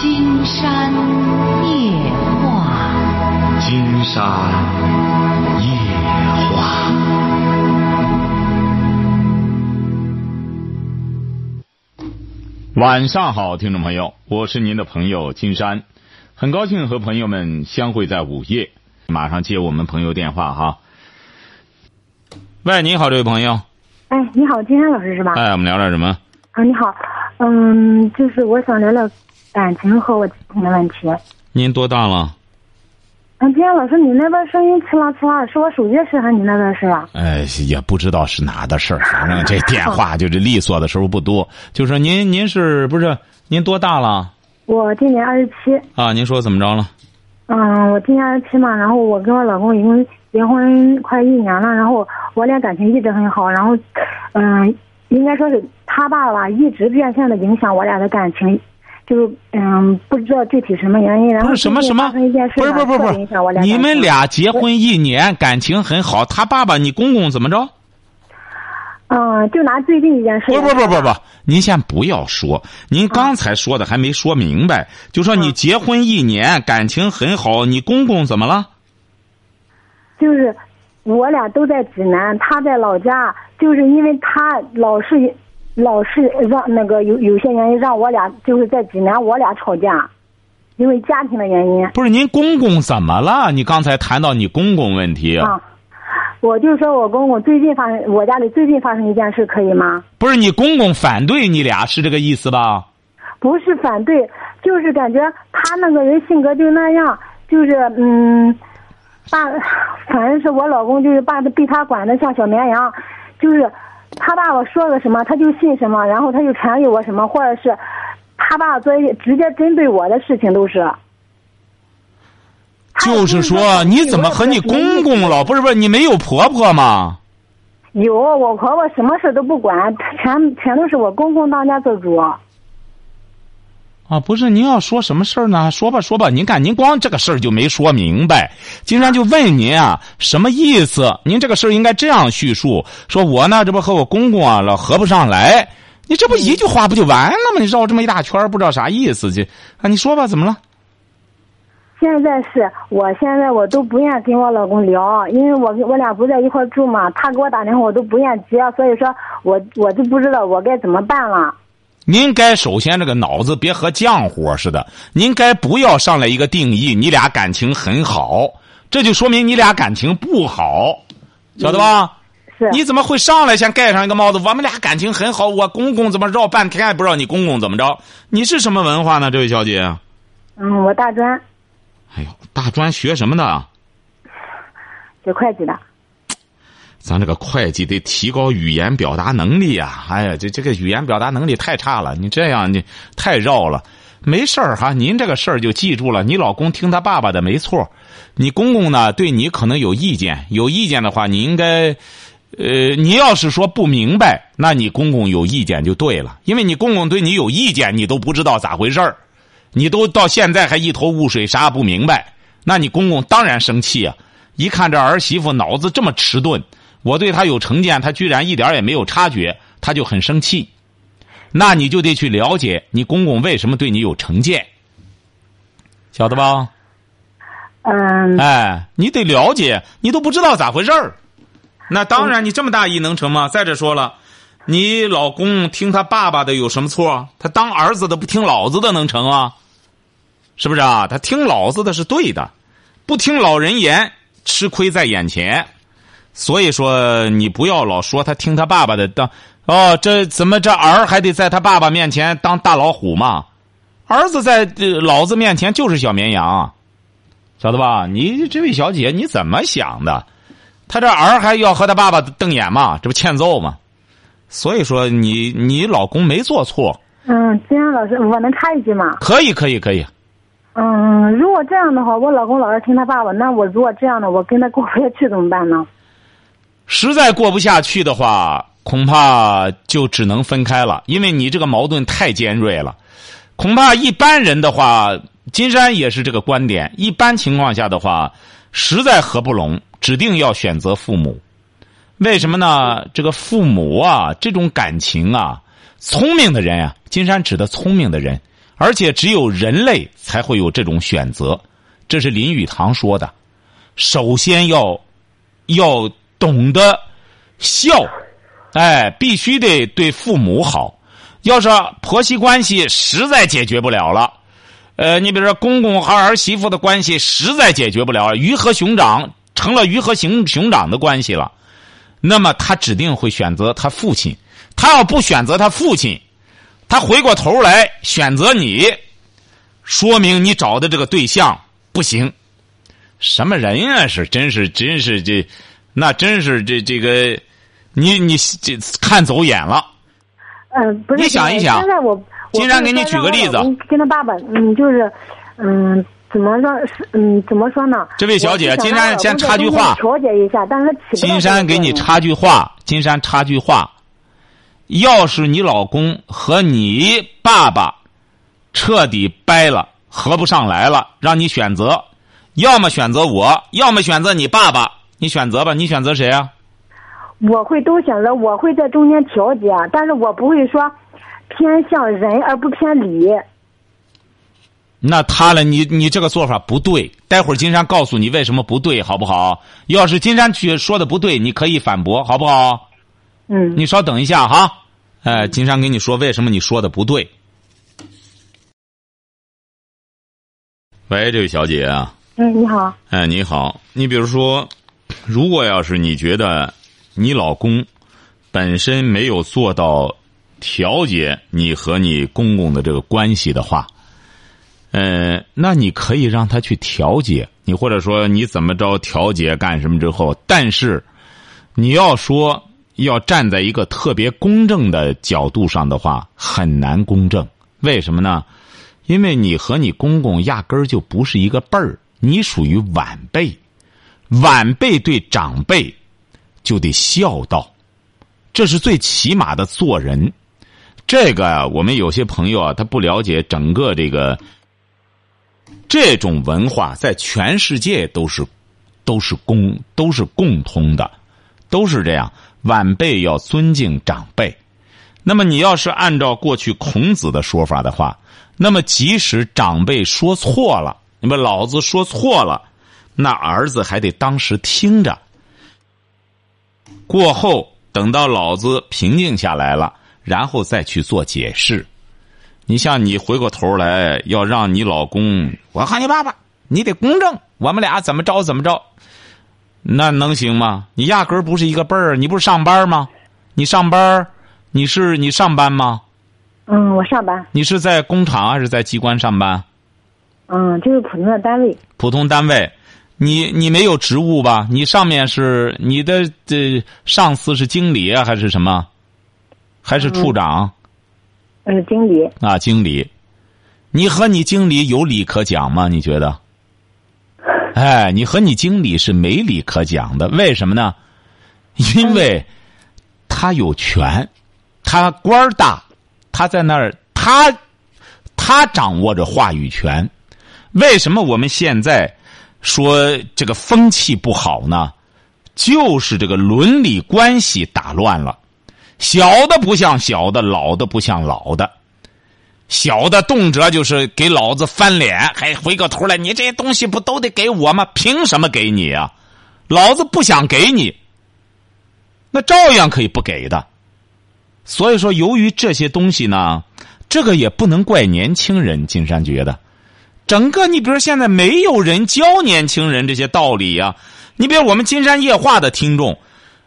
金山夜话，金山夜话。晚上好，听众朋友，我是您的朋友金山，很高兴和朋友们相会在午夜。马上接我们朋友电话哈。喂，你好，这位朋友。哎，你好，金山老师是吧？哎，我们聊点什么？啊，你好，嗯，就是我想聊聊感情和我家庭的问题。您多大了？嗯，今天老师，你那边声音呲啦呲啦，是我手机事还是你那边是吧？哎，也不知道是哪的事儿，反正这电话 就是利索的时候不多。就说您，您是不是您多大了？我今年二十七。啊，您说怎么着了？嗯，我今年二十七嘛，然后我跟我老公已经结婚快一年了，然后我俩感情一直很好，然后，嗯，应该说是他爸爸一直变相的影响我俩的感情，就是嗯，不知道具体什么原因，然后不是什么什么，发生一件事不是不是不是你们俩结婚一年，感情很好，他爸爸你公公怎么着？嗯，就拿最近一件事。不不不不不，您先不要说，您刚才说的还没说明白，就说你结婚一年，感情很好，你公公怎么了？就是我俩都在济南，他在老家，就是因为他老是老是让那个有有些原因让我俩就是在济南我俩吵架，因为家庭的原因不是您公公怎么了？你刚才谈到你公公问题，啊。我就说我公公最近发生我家里最近发生一件事，可以吗？不是你公公反对你俩是这个意思吧？不是反对，就是感觉他那个人性格就那样，就是嗯，把反正是我老公就是把被他管的像小绵羊，就是他爸爸说个什么他就信什么，然后他就传给我什么，或者是他爸做一些直接针对我的事情都是。就是说，你怎么和你公公了？不是不是，你没有婆婆吗？有我婆婆什么事都不管，全全都是我公公当家做主。啊，不是，您要说什么事儿呢？说吧，说吧。您看，您光这个事儿就没说明白。金山就问您啊，什么意思？您这个事儿应该这样叙述：说我呢，这不和我公公啊老合不上来。你这不一句话不就完了吗？你绕这么一大圈，不知道啥意思去啊？你说吧，怎么了？现在是我现在我都不愿跟我老公聊，因为我我俩不在一块儿住嘛，他给我打电话我都不愿接，所以说我我就不知道我该怎么办了。您该首先这个脑子别和浆糊似的，您该不要上来一个定义，你俩感情很好，这就说明你俩感情不好，晓得吧？是你怎么会上来先盖上一个帽子？我们俩感情很好，我公公怎么绕半天也不知道你公公怎么着？你是什么文化呢，这位小姐？嗯，我大专哎呦，大专学什么的？学会计的。咱这个会计得提高语言表达能力呀！哎呀，这这个语言表达能力太差了，你这样你太绕了。没事儿哈，您这个事儿就记住了。你老公听他爸爸的没错，你公公呢对你可能有意见，有意见的话，你应该，呃，你要是说不明白，那你公公有意见就对了，因为你公公对你有意见，你都不知道咋回事儿，你都到现在还一头雾水，啥不明白，那你公公当然生气啊！一看这儿媳妇脑子这么迟钝。我对他有成见，他居然一点也没有察觉，他就很生气。那你就得去了解你公公为什么对你有成见，晓得吧？嗯，哎，你得了解，你都不知道咋回事儿。那当然，你这么大意能成吗？再者说了，你老公听他爸爸的有什么错？他当儿子的不听老子的能成啊？是不是啊？他听老子的是对的，不听老人言，吃亏在眼前。所以说，你不要老说他听他爸爸的当哦，这怎么这儿还得在他爸爸面前当大老虎嘛？儿子在呃老子面前就是小绵羊，晓得吧？你这位小姐你怎么想的？他这儿还要和他爸爸瞪眼嘛？这不欠揍吗？所以说，你你老公没做错。嗯，金阳老师，我能插一句吗？可以，可以，可以。嗯，如果这样的话，我老公老是听他爸爸，那我如果这样的，我跟他过不下去怎么办呢？实在过不下去的话，恐怕就只能分开了，因为你这个矛盾太尖锐了。恐怕一般人的话，金山也是这个观点。一般情况下的话，实在合不拢，指定要选择父母。为什么呢？这个父母啊，这种感情啊，聪明的人啊，金山指的聪明的人，而且只有人类才会有这种选择。这是林语堂说的。首先要要懂得孝，哎，必须得对父母好。要是婆媳关系实在解决不了了，呃，你比如说公公和儿媳妇的关系实在解决不了，鱼和熊掌成了鱼和熊熊掌的关系了。那么他指定会选择他父亲，他要不选择他父亲，他回过头来选择你，说明你找的这个对象不行。什么人呀？是真是真是这，那真是这这个，你你这看走眼了。嗯，不是。你想一想，现在我金山给你举个例子，跟他爸爸，嗯，就是，嗯。怎么说？是嗯，怎么说呢？这位小姐，金山先插句话，调解一下，但是金山给你插句话，金山插句话。要是你老公和你爸爸彻底掰了，合不上来了，让你选择，要么选择我，要么选择你爸爸，你选择吧，你选择谁啊？我会都选择，我会在中间调节，但是我不会说偏向人而不偏理。那他了，你你这个做法不对。待会儿金山告诉你为什么不对，好不好？要是金山去说的不对，你可以反驳，好不好？嗯。你稍等一下哈，哎，金山跟你说为什么你说的不对。喂，这位小姐啊。哎，你好。哎，你好。你比如说，如果要是你觉得你老公本身没有做到调节你和你公公的这个关系的话。呃，那你可以让他去调解，你或者说你怎么着调解干什么之后，但是你要说要站在一个特别公正的角度上的话，很难公正。为什么呢？因为你和你公公压根儿就不是一个辈儿，你属于晚辈，晚辈对长辈就得孝道，这是最起码的做人。这个我们有些朋友啊，他不了解整个这个。这种文化在全世界都是，都是共都是共通的，都是这样。晚辈要尊敬长辈。那么你要是按照过去孔子的说法的话，那么即使长辈说错了，你们老子说错了，那儿子还得当时听着。过后等到老子平静下来了，然后再去做解释。你像你回过头来要让你老公，我喊你爸爸，你得公正，我们俩怎么着怎么着，那能行吗？你压根儿不是一个辈儿，你不是上班吗？你上班，你是你上班吗？嗯，我上班。你是在工厂还是在机关上班？嗯，就是普通的单位。普通单位，你你没有职务吧？你上面是你的这上司是经理啊还是什么？还是处长？嗯，经理啊，经理，你和你经理有理可讲吗？你觉得？哎，你和你经理是没理可讲的，为什么呢？因为他有权，他官儿大，他在那儿，他他掌握着话语权。为什么我们现在说这个风气不好呢？就是这个伦理关系打乱了。小的不像小的，老的不像老的，小的动辄就是给老子翻脸，还回过头来，你这些东西不都得给我吗？凭什么给你啊？老子不想给你，那照样可以不给的。所以说，由于这些东西呢，这个也不能怪年轻人。金山觉得，整个你比如现在没有人教年轻人这些道理呀。你比如我们金山夜话的听众，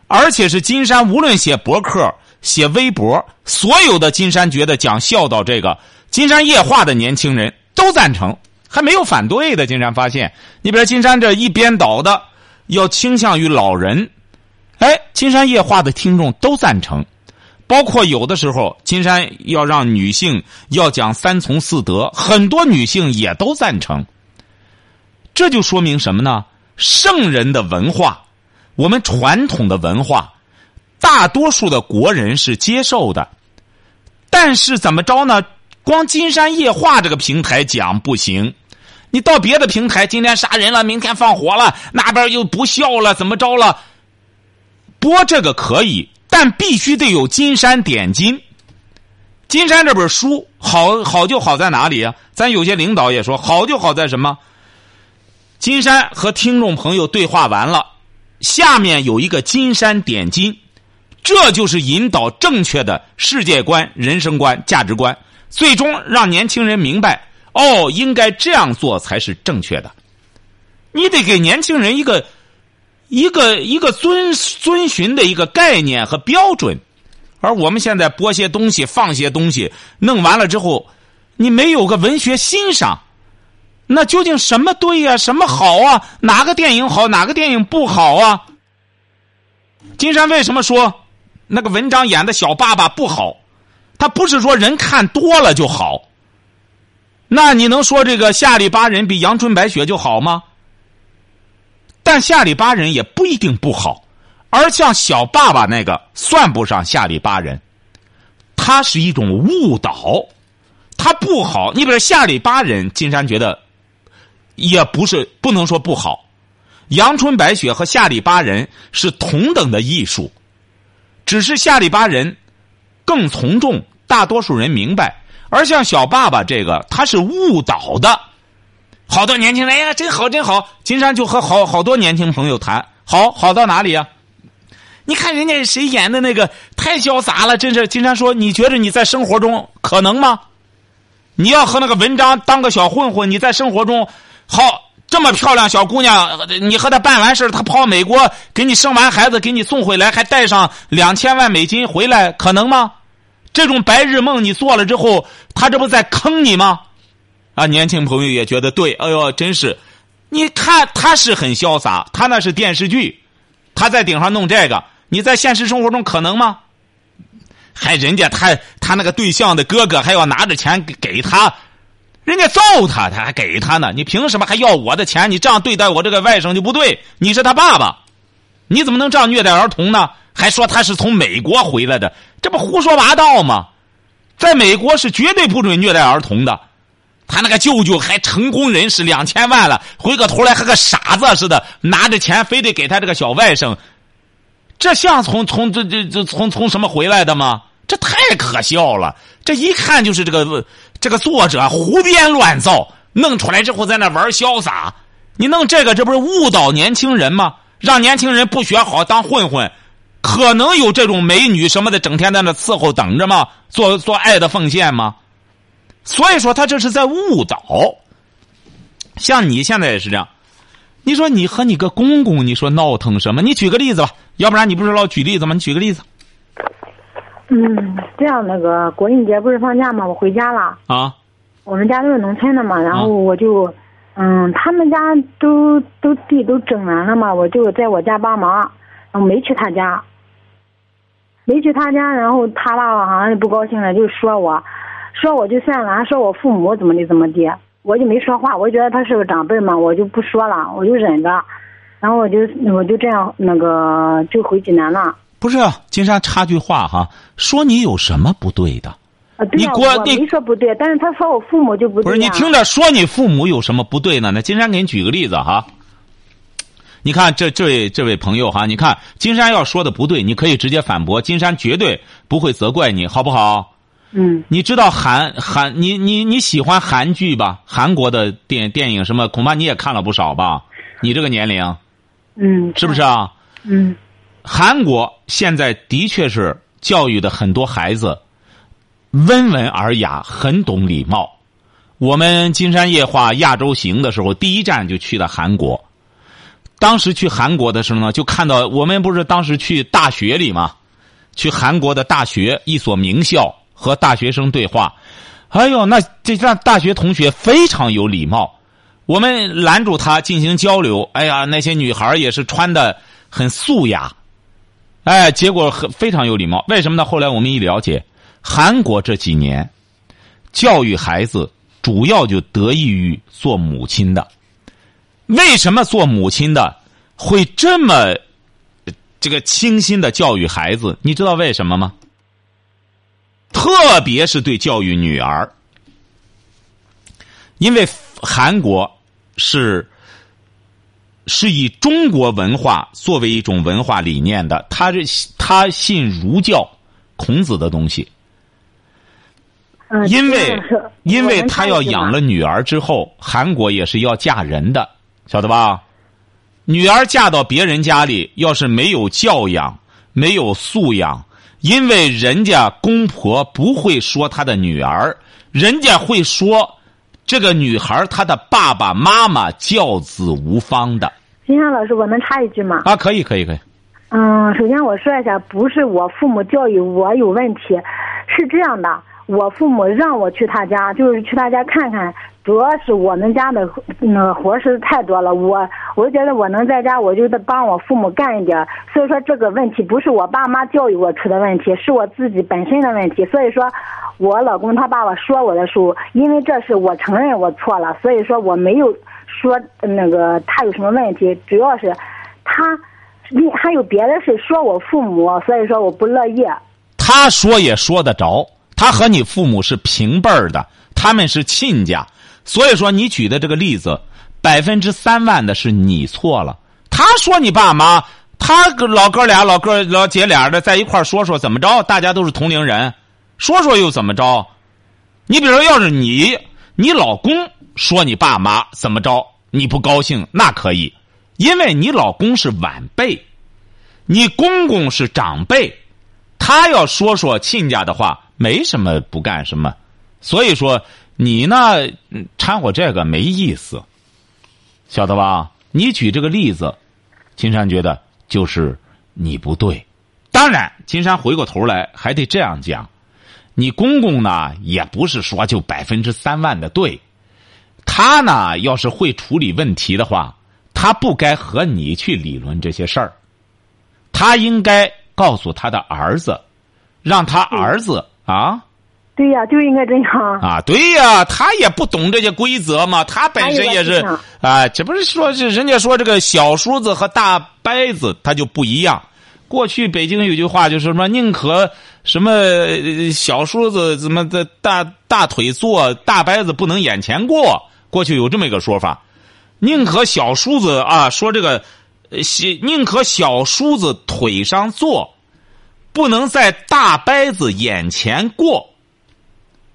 而且是金山无论写博客。写微博，所有的金山觉得讲孝道这个金山夜话的年轻人都赞成，还没有反对的。金山发现，你比如金山这一边倒的，要倾向于老人，哎，金山夜话的听众都赞成，包括有的时候金山要让女性要讲三从四德，很多女性也都赞成。这就说明什么呢？圣人的文化，我们传统的文化。大多数的国人是接受的，但是怎么着呢？光金山夜话这个平台讲不行，你到别的平台，今天杀人了，明天放火了，那边又不孝了，怎么着了？播这个可以，但必须得有金山点金。金山这本书好好就好在哪里啊？咱有些领导也说好就好在什么？金山和听众朋友对话完了，下面有一个金山点金，这就是引导正确的世界观、人生观、价值观，最终让年轻人明白哦，应该这样做才是正确的。你得给年轻人一个一个一个遵遵循的一个概念和标准。而我们现在播些东西，放些东西，弄完了之后，你没有个文学欣赏，那究竟什么对呀？什么好啊？哪个电影好？哪个电影不好啊？金山为什么说那个文章演的小爸爸不好？他不是说人看多了就好。那你能说这个下里巴人比阳春白雪就好吗？但下里巴人也不一定不好。而像小爸爸那个算不上下里巴人，他是一种误导，他不好。你比如下里巴人，金山觉得也不是不能说不好。阳春白雪和下里巴人是同等的艺术，只是下里巴人更从众，大多数人明白。而像小爸爸这个，他是误导的。好多年轻人，哎呀，真好真好。金山就和好好多年轻朋友谈，好好到哪里呀？你看人家谁演的那个太潇洒了，真是。金山说：“你觉得你在生活中可能吗？你要和那个文章当个小混混，你在生活中好这么漂亮小姑娘，你和她办完事她跑美国给你生完孩子给你送回来，还带上两千万美金回来，可能吗？这种白日梦你做了之后，他这不在坑你吗？啊，年轻朋友也觉得对，哎呦，真是。你看他是很潇洒，他那是电视剧，他在顶上弄这个。”你在现实生活中可能吗？还人家他他那个对象的哥哥还要拿着钱给他，人家揍他他还给他呢，你凭什么还要我的钱？你这样对待我这个外甥就不对。你是他爸爸，你怎么能这样虐待儿童呢？还说他是从美国回来的，这不胡说八道吗？在美国是绝对不准虐待儿童的。他那个舅舅还成功人士两千万了，回过头来和个傻子似的，拿着钱非得给他这个小外甥。这像从从这这这从从什么回来的吗？这太可笑了！这一看就是这个这个作者胡编乱造，弄出来之后在那玩潇洒。你弄这个，这不是误导年轻人吗？让年轻人不学好当混混，可能有这种美女什么的，整天在那伺候等着吗？做做爱的奉献吗？所以说他这是在误导。像你现在也是这样。你说你和你个公公，你说闹腾什么？你举个例子吧，要不然你不是老举例子吗？你举个例子。嗯，这样那个国庆节不是放假吗？我回家了。啊。我们家都是农村的嘛，然后我就，嗯，他们家都都地都整完了嘛，我就在我家帮忙，然后没去他家。没去他家，然后他爸爸好像不高兴了，就说我，说我就算了，还说我父母怎么的怎么的。我就没说话，我觉得他是个长辈嘛，我就不说了，我就忍着，然后我就我就这样那个就回济南了。不是，金山插句话哈，说你有什么不对的？啊，对呀，我没说不对，但是他说我父母就不对。不是你听着说你父母有什么不对呢？那金山给你举个例子哈。你看这这位这位朋友哈，你看金山要说的不对，你可以直接反驳，金山绝对不会责怪你，好不好？嗯，你知道韩韩你你你喜欢韩剧吧？韩国的电电影什么，恐怕你也看了不少吧？你这个年龄，嗯，是不是啊？嗯，韩国现在的确是教育的很多孩子温文尔雅，很懂礼貌。我们金山夜话亚洲行的时候，第一站就去了韩国。当时去韩国的时候呢，就看到我们不是当时去大学里嘛，去韩国的大学一所名校。和大学生对话，哎呦，那这让大学同学非常有礼貌。我们拦住他进行交流，哎呀，那些女孩也是穿的很素雅，哎，结果很非常有礼貌。为什么呢？后来我们一了解，韩国这几年教育孩子主要就得益于做母亲的。为什么做母亲的会这么这个清新的教育孩子？你知道为什么吗？特别是对教育女儿，因为韩国是是以中国文化作为一种文化理念的，他是他信儒教，孔子的东西。嗯，因为 因为他要养了女儿之后，韩国也是要嫁人的，晓得吧？女儿嫁到别人家里，要是没有教养、没有素养，因为人家公婆不会说她的女儿，人家会说这个女孩她的爸爸妈妈教子无方的金山老师，我能插一句吗？啊！可以，可以，可以。嗯，首先我说一下，不是我父母教育我有问题，是这样的，我父母让我去他家，就是去他家看看，主要是我们家的那个活实在太多了，我我觉得我能在家，我就得帮我父母干一点，所以说这个问题不是我爸妈教育我出的问题，是我自己本身的问题，所以说，我老公他爸爸说我的时候，因为这是我承认我错了，所以说我没有说那个他有什么问题，主要是他。你还有别的事说我父母，所以说我不乐意。他说也说得着，他和你父母是平辈儿的，他们是亲家，所以说你举的这个例子，百分之三万的是你错了。他说你爸妈，他老哥俩、老哥老姐俩的在一块说说怎么着？大家都是同龄人，说说又怎么着？你比如说，要是你你老公说你爸妈怎么着，你不高兴那可以，因为你老公是晚辈，你公公是长辈。他要说说亲家的话，没什么不干什么，所以说你呢掺和这个没意思，晓得吧？你举这个例子，金山觉得就是你不对。当然，金山回过头来还得这样讲，你公公呢也不是说就百分之三万的对，他呢要是会处理问题的话，他不该和你去理论这些事儿，他应该。告诉他的儿子，让他儿子啊，对呀，就应该这样啊，对呀，他也不懂这些规则嘛，他本身也是啊，这不是说是人家说这个小叔子和大伯子他就不一样。过去北京有句话就是什么，宁可什么小叔子怎么的大大腿坐，大伯子不能眼前过。过去有这么一个说法，宁可小叔子啊说这个。宁可小叔子腿上坐，不能在大伯子眼前过。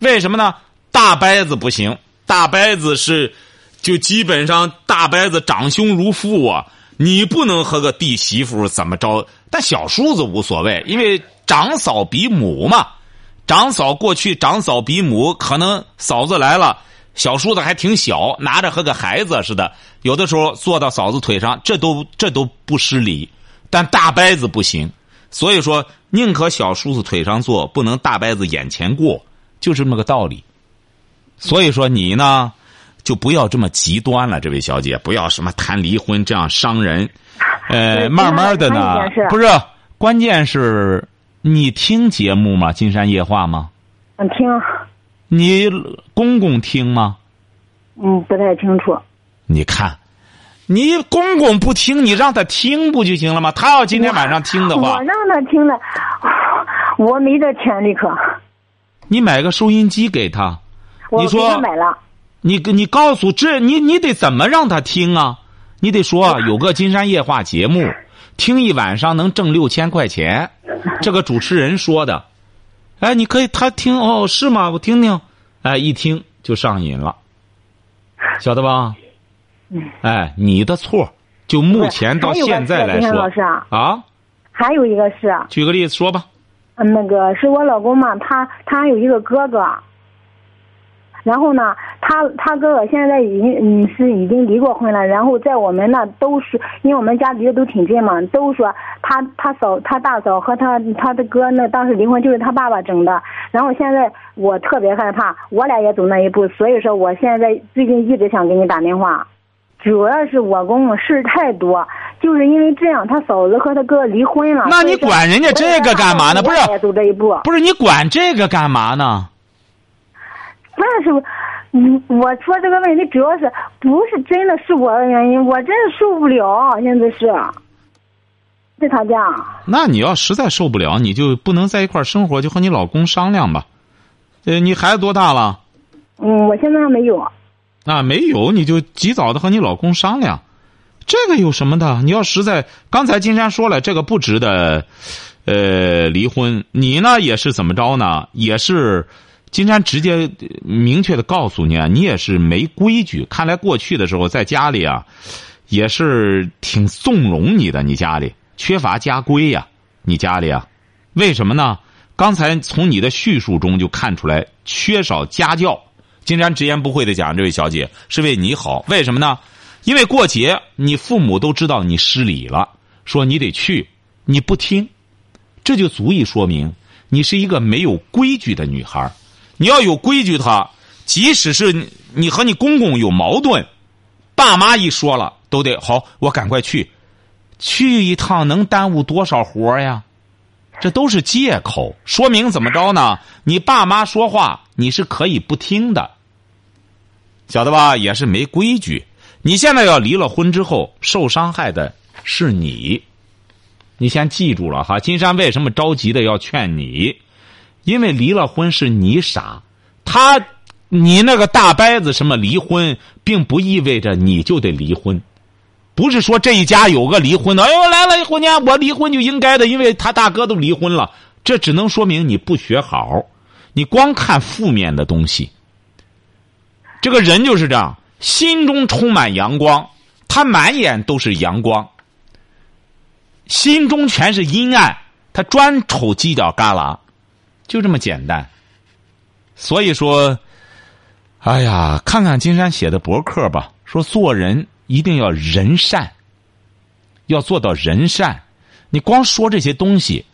为什么呢？大伯子不行，大伯子是就基本上大伯子长兄如父啊，你不能和个弟媳妇怎么着？但小叔子无所谓，因为长嫂比母嘛。长嫂过去长嫂比母，可能嫂子来了。小叔子还挺小，拿着和个孩子似的，有的时候坐到嫂子腿上，这都这都不失礼。但大伯子不行，所以说宁可小叔子腿上坐，不能大伯子眼前过，就这么个道理。所以说你呢，就不要这么极端了，这位小姐，不要什么谈离婚这样伤人。呃，慢慢的呢，不是，关键是你听节目吗？金山夜话吗？嗯，听。你公公听吗？嗯，不太清楚。你看，你公公不听，你让他听不就行了吗？他要今天晚上听的话，我让他听了，我没这权利可。你买个收音机给他，你说买了。你你告诉这你你得怎么让他听啊？你得说 有个金山夜话节目，听一晚上能挣六千块钱，这个主持人说的。哎，你可以他听哦，是吗？我听听，哎，一听就上瘾了，晓得吧？嗯。哎，你的错，就目前到现在来说啊。还有一个是。举个例子说吧。嗯，那个是我老公嘛，他他还有一个哥哥。然后呢，他他哥哥现在已经嗯是已经离过婚了。然后在我们那都是，因为我们家离得都挺近嘛，都说他他嫂他大嫂和他他的哥那当时离婚就是他爸爸整的。然后现在我特别害怕，我俩也走那一步，所以说我现在最近一直想给你打电话，主要是我公公事太多，就是因为这样，他嫂子和他哥离婚了。那你管人家这个干嘛呢？不是，走这一步。不是你管这个干嘛呢？那是，嗯，我说这个问题主要是不是真的是我的原因，我真是受不了，现在是在他家。那你要实在受不了，你就不能在一块生活，就和你老公商量吧。呃，你孩子多大了？嗯，我现在还没有。那没有，你就及早的和你老公商量。这个有什么的？你要实在，刚才金山说了，这个不值得，呃，离婚。你呢，也是怎么着呢？也是。金山直接明确的告诉你啊，你也是没规矩。看来过去的时候在家里啊，也是挺纵容你的，你家里缺乏家规呀、你家里啊，为什么呢？刚才从你的叙述中就看出来缺少家教。金山直言不讳的讲，这位小姐是为你好，为什么呢？因为过节你父母都知道你失礼了，说你得去，你不听，这就足以说明你是一个没有规矩的女孩。你要有规矩的话，即使是你和你公公有矛盾，爸妈一说了都得好，我赶快去，去一趟能耽误多少活呀？这都是借口，说明怎么着呢？你爸妈说话你是可以不听的，晓得吧？也是没规矩。你现在要离了婚之后，受伤害的是你。你先记住了哈，金山为什么着急的要劝你？因为离了婚是你傻，他你那个大伯子什么离婚，并不意味着你就得离婚，不是说这一家有个离婚的，哎呦来了婚年我离婚就应该的，因为他大哥都离婚了，这只能说明你不学好，你光看负面的东西。这个人就是这样，心中充满阳光，他满眼都是阳光，心中全是阴暗，他专瞅犄角旮旯。就这么简单，所以说，哎呀，看看金山写的博客吧，说做人一定要人善，要做到人善。你光说这些东西，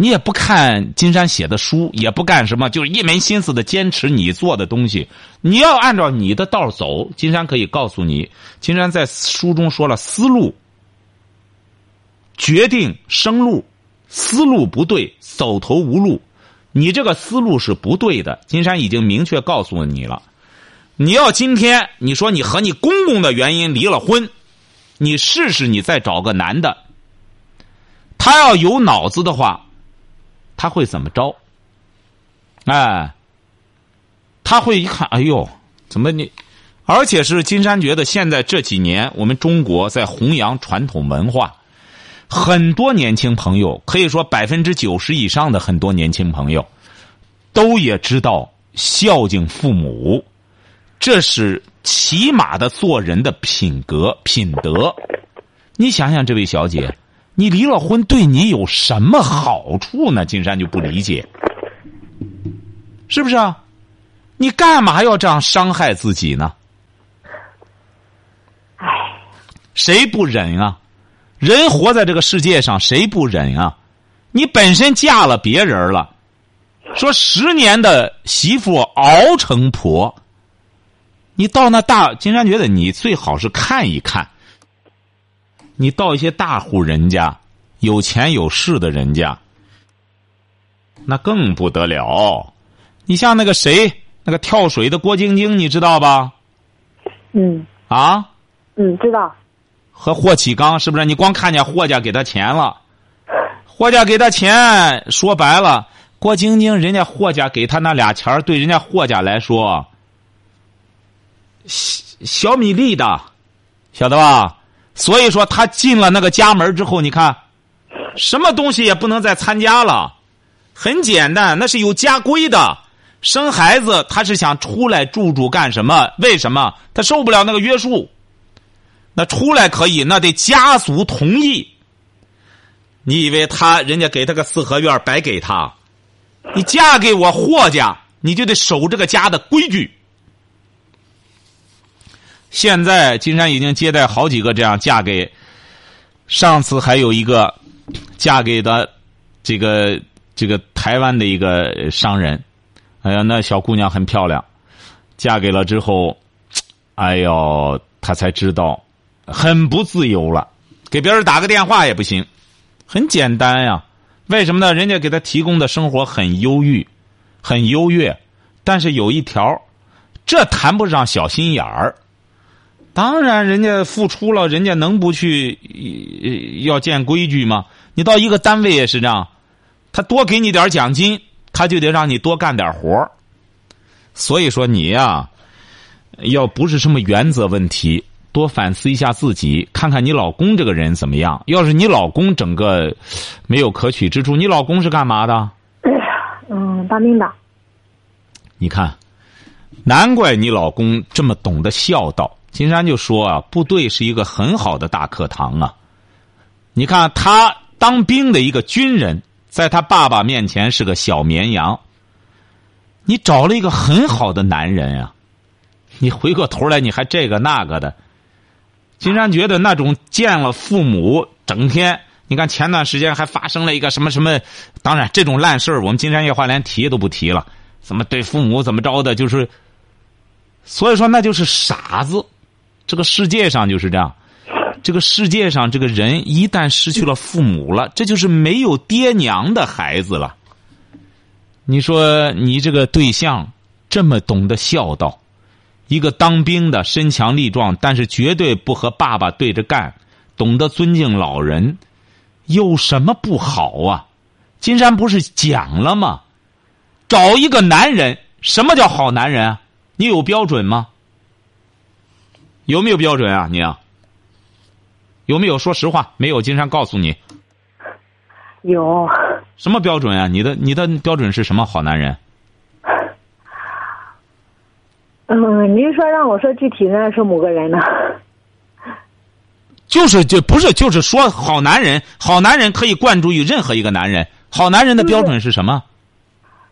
你也不看金山写的书，也不干什么，就是一门心思的坚持你做的东西。你要按照你的道走，金山可以告诉你，金山在书中说了，思路决定生路，思路不对，走投无路。你这个思路是不对的，金山已经明确告诉你了。你要今天你说你和你公公的原因离了婚，你试试你再找个男的，他要有脑子的话，他会怎么着？哎，他会一看，哎呦，怎么你？而且是金山觉得现在这几年我们中国在弘扬传统文化。很多年轻朋友，可以说百分之九十以上的很多年轻朋友，都也知道孝敬父母，这是起码的做人的品格品德。你想想，这位小姐，你离了婚对你有什么好处呢？金山就不理解，是不是啊？你干嘛要这样伤害自己呢？唉，谁不忍啊？人活在这个世界上，谁不忍啊？你本身嫁了别人了，说十年的媳妇熬成婆，你到那大金山觉得你最好是看一看。你到一些大户人家，有钱有势的人家，那更不得了。你像那个谁，那个跳水的郭晶晶，你知道吧？嗯啊？嗯，知道。和霍启刚是不是？你光看见霍家给他钱了，霍家给他钱，说白了，郭晶晶人家霍家给他那俩钱对人家霍家来说，小小米粒的，晓得吧？所以说他进了那个家门之后，你看，什么东西也不能再参加了。很简单，那是有家规的。生孩子他是想出来住住干什么？为什么？他受不了那个约束。那出来可以，那得家族同意。你以为他人家给他个四合院白给他？你嫁给我霍家，你就得守这个家的规矩。现在金山已经接待好几个这样嫁给，上次还有一个嫁给的这个这个台湾的一个商人，哎呀，那小姑娘很漂亮，嫁给了之后，哎呦，他才知道。很不自由了，给别人打个电话也不行，很简单呀。为什么呢？人家给他提供的生活很优裕，很优越，但是有一条，这谈不上小心眼儿。当然，人家付出了，人家能不去要建规矩吗？你到一个单位也是这样，他多给你点奖金，他就得让你多干点活所以说你呀，要不是什么原则问题。多反思一下自己，看看你老公这个人怎么样。要是你老公整个没有可取之处，你老公是干嘛的？嗯，当兵的。你看，难怪你老公这么懂得孝道。金山就说啊，部队是一个很好的大课堂啊。你看他当兵的一个军人，在他爸爸面前是个小绵羊。你找了一个很好的男人呀，你回过头来你还这个那个的。金山觉得那种见了父母，整天你看前段时间还发生了一个什么什么，当然这种烂事儿我们金山夜话连提都不提了。怎么对父母怎么着的，就是，所以说那就是傻子。这个世界上就是这样，这个世界上这个人一旦失去了父母了，这就是没有爹娘的孩子了。你说你这个对象这么懂得孝道，一个当兵的身强力壮，但是绝对不和爸爸对着干，懂得尊敬老人，有什么不好啊？金山不是讲了吗？找一个男人，什么叫好男人？你有标准吗？有没有标准啊？你啊，有没有说实话？没有，金山告诉你，有。什么标准啊？你的你的标准是什么？好男人？嗯，您说让我说具体呢，是某个人呢？就是就不是就是说好男人，好男人可以灌注于任何一个男人。好男人的标准是什么？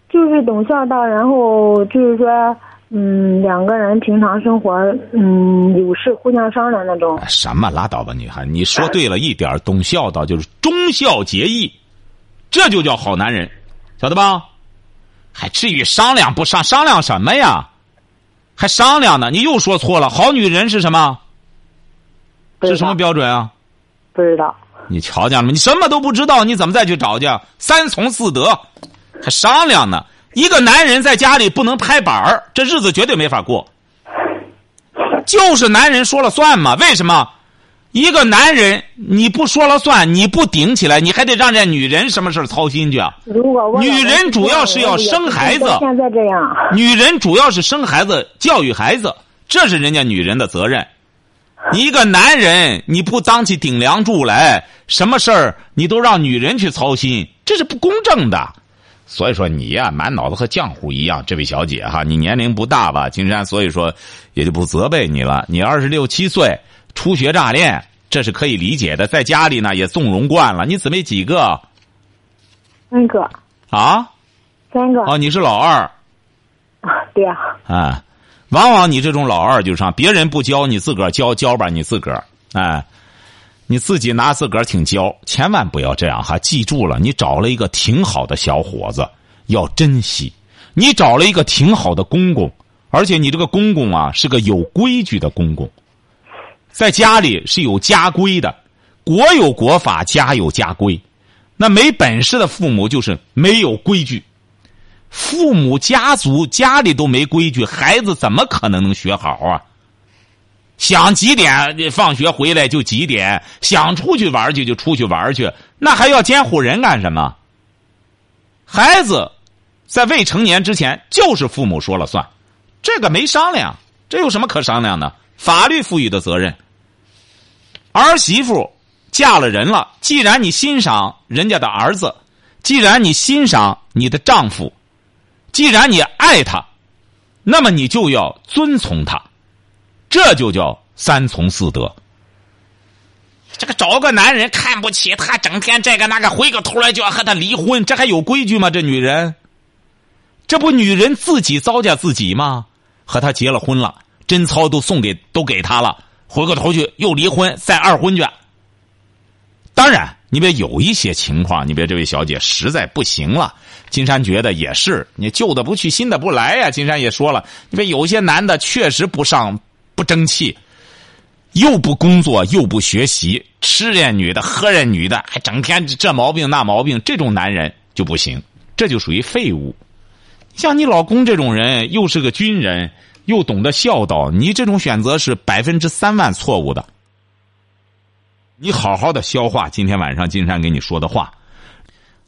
就是懂孝道，然后就是说。嗯，两个人平常生活，嗯，有事互相商量那种。什么拉倒吧，女孩你说对了一点，懂孝道就是忠孝节义，这就叫好男人，晓得吧？还至于商量不商商量什么呀？还商量呢？你又说错了。好女人是什么？是什么标准啊？不知道。你瞧见了吗？你什么都不知道，你怎么再去找去？三从四德，还商量呢？一个男人在家里不能拍板儿，这日子绝对没法过。就是男人说了算嘛？为什么？一个男人你不说了算，你不顶起来，你还得让这女人什么事操心去啊？女人主要是要生孩子。现在这样。女人主要是生孩子、教育孩子，这是人家女人的责任。你一个男人你不当起顶梁柱来，什么事儿你都让女人去操心，这是不公正的。所以说你呀，满脑子和浆糊一样。这位小姐哈，你年龄不大吧，金山，所以说也就不责备你了。你二十六七岁，初学乍练，这是可以理解的。在家里呢，也纵容惯了。你姊妹几个？三个。啊？三个。哦，你是老二。啊，对呀。啊，往往你这种老二就是让别人不教，你自个儿教教吧，你自个儿，哎。你自己拿自个儿挺娇，千万不要这样哈！记住了，你找了一个挺好的小伙子，要珍惜。你找了一个挺好的公公，而且你这个公公啊是个有规矩的公公，在家里是有家规的，国有国法，家有家规。那没本事的父母就是没有规矩，父母家族家里都没规矩，孩子怎么可能能学好啊？想几点放学回来就几点，想出去玩去就出去玩去，那还要监护人干什么？孩子在未成年之前就是父母说了算，这个没商量，这有什么可商量的？法律赋予的责任。儿媳妇嫁了人了，既然你欣赏人家的儿子，既然你欣赏你的丈夫，既然你爱他，那么你就要遵从他。这就叫三从四德。这个找个男人看不起他，整天这个那个，回过头来就要和他离婚，这还有规矩吗？这女人，这不女人自己糟践自己吗？和他结了婚了，贞操都送给都给他了，回过头去又离婚，再二婚去。当然，你别有一些情况，你别这位小姐实在不行了。金山觉得也是，你旧的不去，新的不来呀。金山也说了，你别有些男的确实不上。不争气，又不工作又不学习，吃人女的喝人女的，还整天这毛病那毛病，这种男人就不行，这就属于废物。像你老公这种人，又是个军人，又懂得孝道，你这种选择是百分之三万错误的。你好好的消化今天晚上金山给你说的话。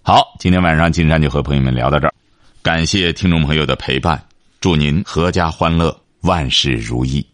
好，今天晚上金山就和朋友们聊到这儿，感谢听众朋友的陪伴，祝您阖家欢乐，万事如意。